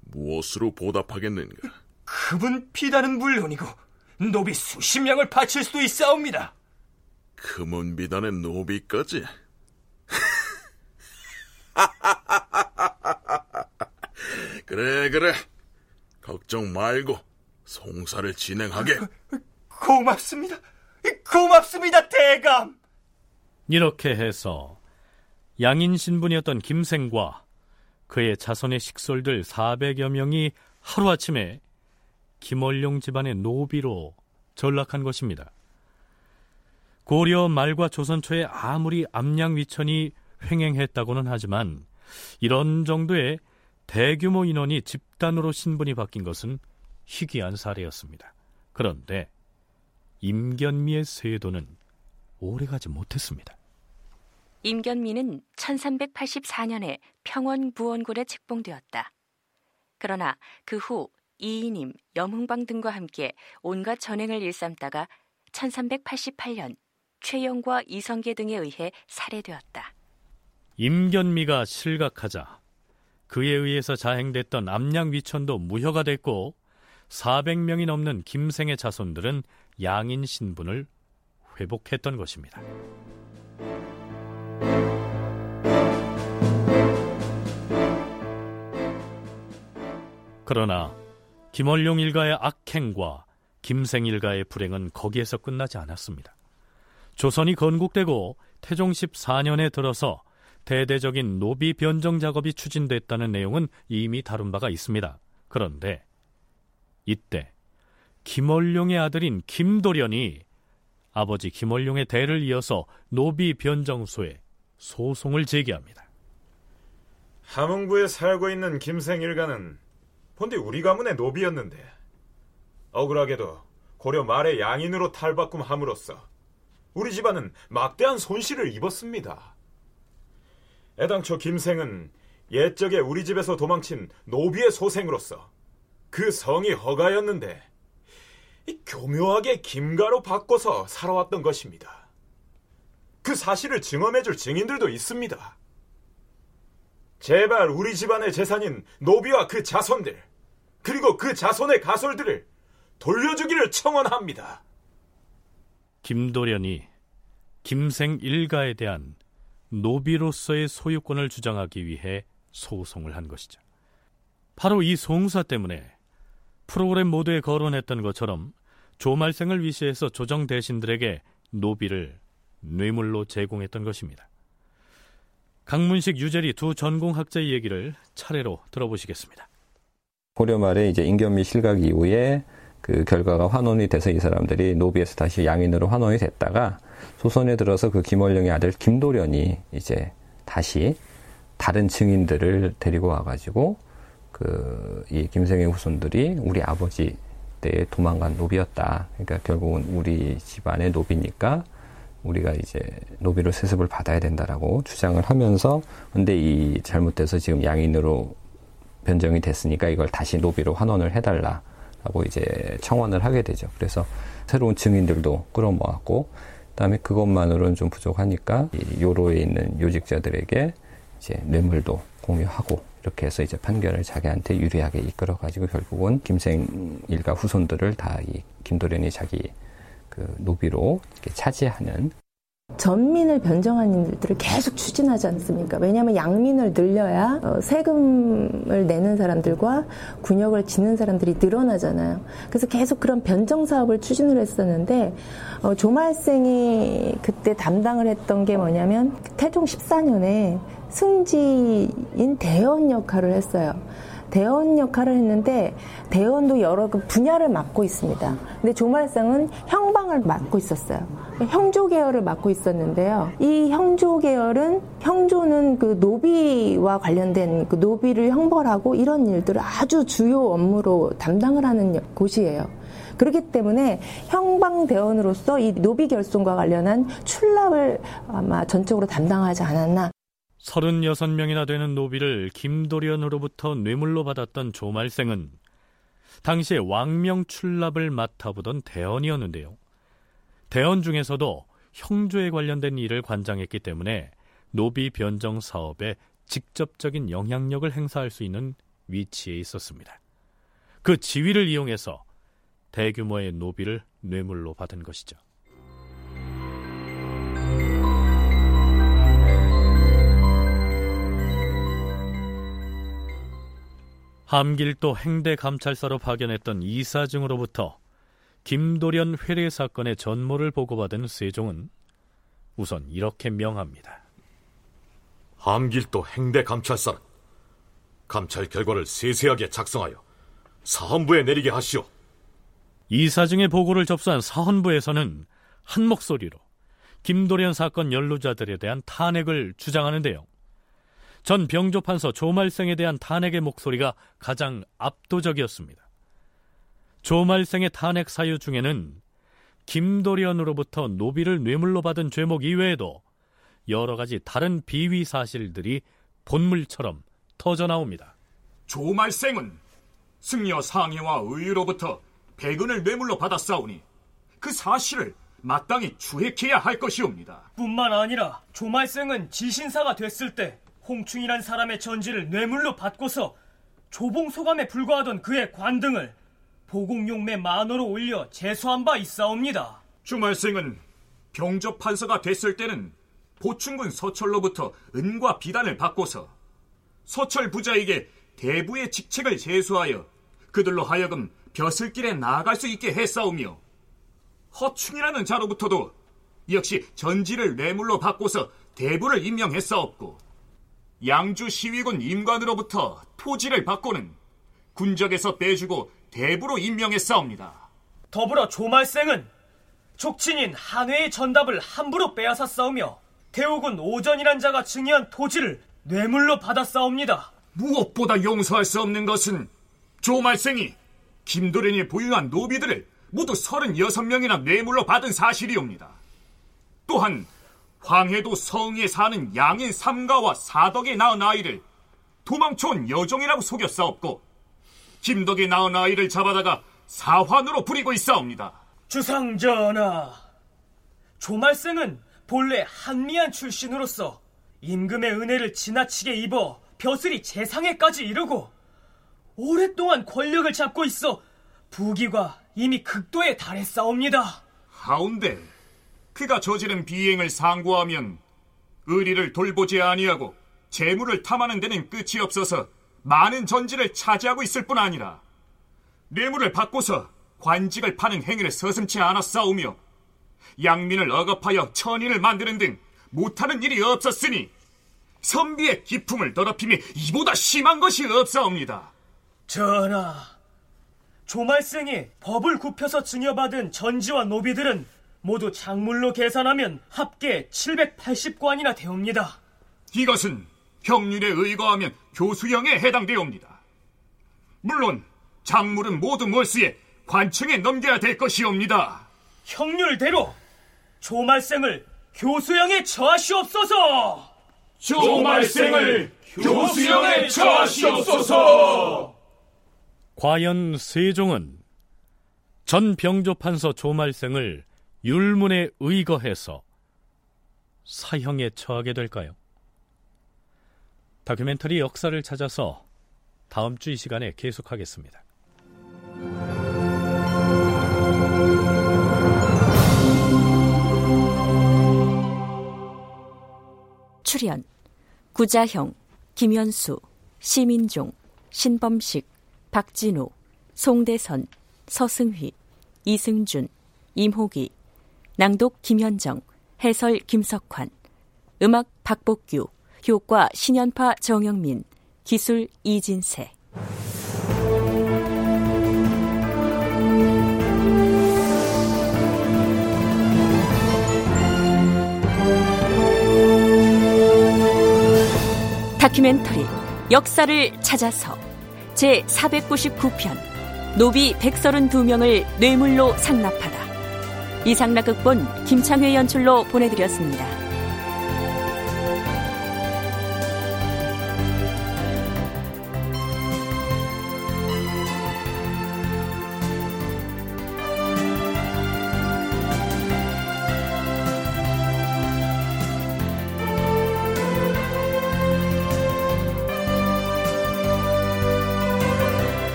S12: 무엇으로 보답하겠는가?
S10: 그분 피다는 물론이고 노비 수십 명을 바칠 수도 있사옵니다.
S12: 금은 비단의 노비까지? 그래 그래. 걱정 말고 송사를 진행하게.
S10: 고맙습니다. 고맙습니다 대감.
S2: 이렇게 해서 양인 신분이었던 김생과 그의 자손의 식솔들 400여 명이 하루아침에 김월룡 집안의 노비로 전락한 것입니다. 고려 말과 조선 초에 아무리 암양 위천이 횡행했다고는 하지만 이런 정도의 대규모 인원이 집단으로 신분이 바뀐 것은 희귀한 사례였습니다. 그런데 임견미의 세도는 오래가지 못했습니다.
S1: 임견미는 1384년에 평원부원굴에 책봉되었다. 그러나 그 후 이인임, 염흥방 등과 함께 온갖 전횡을 일삼다가 1388년 최영과 이성계 등에 의해 살해되었다.
S2: 임견미가 실각하자 그에 의해서 자행됐던 암양 위천도 무효가 됐고 400명이 넘는 김생의 자손들은 양인 신분을 회복했던 것입니다. 그러나 김원룡 일가의 악행과 김생 일가의 불행은 거기에서 끝나지 않았습니다. 조선이 건국되고 태종 14년에 들어서 대대적인 노비 변정 작업이 추진됐다는 내용은 이미 다룬 바가 있습니다. 그런데 이때 김원룡의 아들인 김도련이 아버지 김원룡의 대를 이어서 노비 변정소에 소송을 제기합니다.
S5: 함흥부에 살고 있는 김생일가는 본디 우리 가문의 노비였는데 억울하게도 고려 말의 양인으로 탈바꿈함으로써 우리 집안은 막대한 손실을 입었습니다. 애당초 김생은 옛적에 우리 집에서 도망친 노비의 소생으로서 그 성이 허가였는데 교묘하게 김가로 바꿔서 살아왔던 것입니다. 그 사실을 증언해줄 증인들도 있습니다. 제발 우리 집안의 재산인 노비와 그 자손들, 그리고 그 자손의 가솔들을 돌려주기를 청원합니다.
S2: 김도련이 김생 일가에 대한 노비로서의 소유권을 주장하기 위해 소송을 한 것이죠. 바로 이 송사 때문에 프로그램 모두에 거론했던 것처럼 조말생을 위시해서 조정 대신들에게 노비를 뇌물로 제공했던 것입니다. 강문식, 유재리 두 전공학자의 얘기를 차례로 들어보시겠습니다.
S7: 고려 말에 이제 인견미 실각 이후에 그 결과가 환원이 돼서 이 사람들이 노비에서 다시 양인으로 환원이 됐다가 조선에 들어서 그 김월령의 아들 김도련이 이제 다시 다른 증인들을 데리고 와가지고 그 이 김생의 후손들이 우리 아버지 때 도망간 노비였다. 그러니까 결국은 우리 집안의 노비니까 우리가 이제 노비로 세습을 받아야 된다라고 주장을 하면서 근데 이 잘못돼서 지금 양인으로 변정이 됐으니까 이걸 다시 노비로 환원을 해달라라고 이제 청원을 하게 되죠. 그래서 새로운 증인들도 끌어모았고 그다음에 그것만으로는 좀 부족하니까 이 요로에 있는 요직자들에게 이제 뇌물도 공유하고 이렇게 해서 이제 판결을 자기한테 유리하게 이끌어 가지고 결국은 김생 일가 후손들을 다 이 김도련이 자기 그 노비로 차지하는
S6: 전민을 변정한 일들을 계속 추진하지 않습니까? 왜냐하면 양민을 늘려야 어, 세금을 내는 사람들과 군역을 지는 사람들이 늘어나잖아요. 그래서 계속 그런 변정 사업을 추진을 했었는데 어, 조말생이 그때 담당을 했던 게 뭐냐면 태종 14년에 승지인 대원 역할을 했어요. 대원 역할을 했는데 대원도 여러 그 분야를 맡고 있습니다. 근데 조말상은 형방을 맡고 있었어요. 형조 계열을 맡고 있었는데요. 이 형조 계열은 형조는 그 노비와 관련된 그 노비를 형벌하고 이런 일들을 아주 주요 업무로 담당을 하는 곳이에요. 그렇기 때문에 형방대원으로서 이 노비 결손과 관련한 출납을 아마 전적으로 담당하지 않았나
S2: 36명이나 되는 노비를 김도련으로부터 뇌물로 받았던 조말생은 당시에 왕명 출납을 맡아보던 대원이었는데요. 대원 중에서도 형조에 관련된 일을 관장했기 때문에 노비 변정 사업에 직접적인 영향력을 행사할 수 있는 위치에 있었습니다. 그 지위를 이용해서 대규모의 노비를 뇌물로 받은 것이죠. 함길도 행대 감찰서로 파견했던 이사증으로부터 김도련 회례 사건의 전모를 보고받은 세종은 우선 이렇게 명합니다.
S4: 함길도 행대 감찰사는 감찰 결과를 세세하게 작성하여 사헌부에 내리게 하시오.
S2: 이사증의 보고를 접수한 사헌부에서는 한 목소리로 김도련 사건 연루자들에 대한 탄핵을 주장하는데요. 전 병조 판서 조말생에 대한 탄핵의 목소리가 가장 압도적이었습니다. 조말생의 탄핵 사유 중에는 김도련으로부터 노비를 뇌물로 받은 죄목 이외에도 여러 가지 다른 비위 사실들이 본물처럼 터져 나옵니다.
S5: 조말생은 승려 상해와 의유로부터 백은을 뇌물로 받았사오니 그 사실을 마땅히 추획해야 할 것이옵니다.
S3: 뿐만 아니라 조말생은 지신사가 됐을 때 홍충이란 사람의 전지를 뇌물로 받고서 조봉소감에 불과하던 그의 관등을 보공용매 만호로 올려 제소한 바 있사옵니다.
S5: 주말생은 병접 판서가 됐을 때는 보충군 서철로부터 은과 비단을 받고서 서철 부자에게 대부의 직책을 제수하여 그들로 하여금 벼슬길에 나아갈 수 있게 했사오며 허충이라는 자로부터도 역시 전지를 뇌물로 받고서 대부를 임명했사옵고 양주 시위군 임관으로부터 토지를 받고는 군적에서 빼주고 대부로 임명했사옵니다.
S3: 더불어 조말생은 족친인 한회의 전답을 함부로 빼앗아 싸우며 대우군 오전이란 자가 증여한 토지를 뇌물로 받아 싸웁니다.
S5: 무엇보다 용서할 수 없는 것은 조말생이 김도련이 보유한 노비들을 모두 36명이나 뇌물로 받은 사실이옵니다. 또한 황해도 성에 사는 양인 삼가와 사덕에 낳은 아이를 도망쳐온 여종이라고 속였사옵고 김덕이 낳은 아이를 잡아다가 사환으로 부리고 있사옵니다.
S3: 주상 전하, 조말생은 본래 한미한 출신으로서 임금의 은혜를 지나치게 입어 벼슬이 재상에까지 이르고 오랫동안 권력을 잡고 있어 부귀가 이미 극도에 달했사옵니다.
S5: 하운데 그가 저지른 비행을 상고하면 의리를 돌보지 아니하고 재물을 탐하는 데는 끝이 없어서 많은 전지를 차지하고 있을 뿐 아니라 뇌물을 받고서 관직을 파는 행위를 서슴치 않았사오며 양민을 억압하여 천인을 만드는 등 못하는 일이 없었으니 선비의 기품을 더럽힘이 이보다 심한 것이 없사옵니다.
S3: 전하, 조말생이 법을 굽혀서 증여받은 전지와 노비들은 모두 작물로 계산하면 합계 780관이나 되옵니다.
S5: 이것은 형률에 의거하면 교수형에 해당되옵니다. 물론 작물은 모두 몰수에 관청에 넘겨야 될 것이옵니다.
S3: 형률대로 조말생을 교수형에 처하시옵소서.
S11: 조말생을 교수형에 처하시옵소서.
S2: 과연 세종은 전 병조판서 조말생을 율문에 의거해서 사형에 처하게 될까요? 다큐멘터리 역사를 찾아서 다음 주 이 시간에 계속하겠습니다.
S1: 출연 구자형, 김현수, 시민종, 신범식, 박진우, 송대선, 서승휘, 이승준, 임호기, 낭독 김현정, 해설 김석환, 음악 박복규, 효과 신연파 정영민, 기술 이진세. 다큐멘터리 역사를 찾아서 제 499편 노비 132명을 뇌물로 상납하다 이상락 극본 김창회 연출로 보내드렸습니다.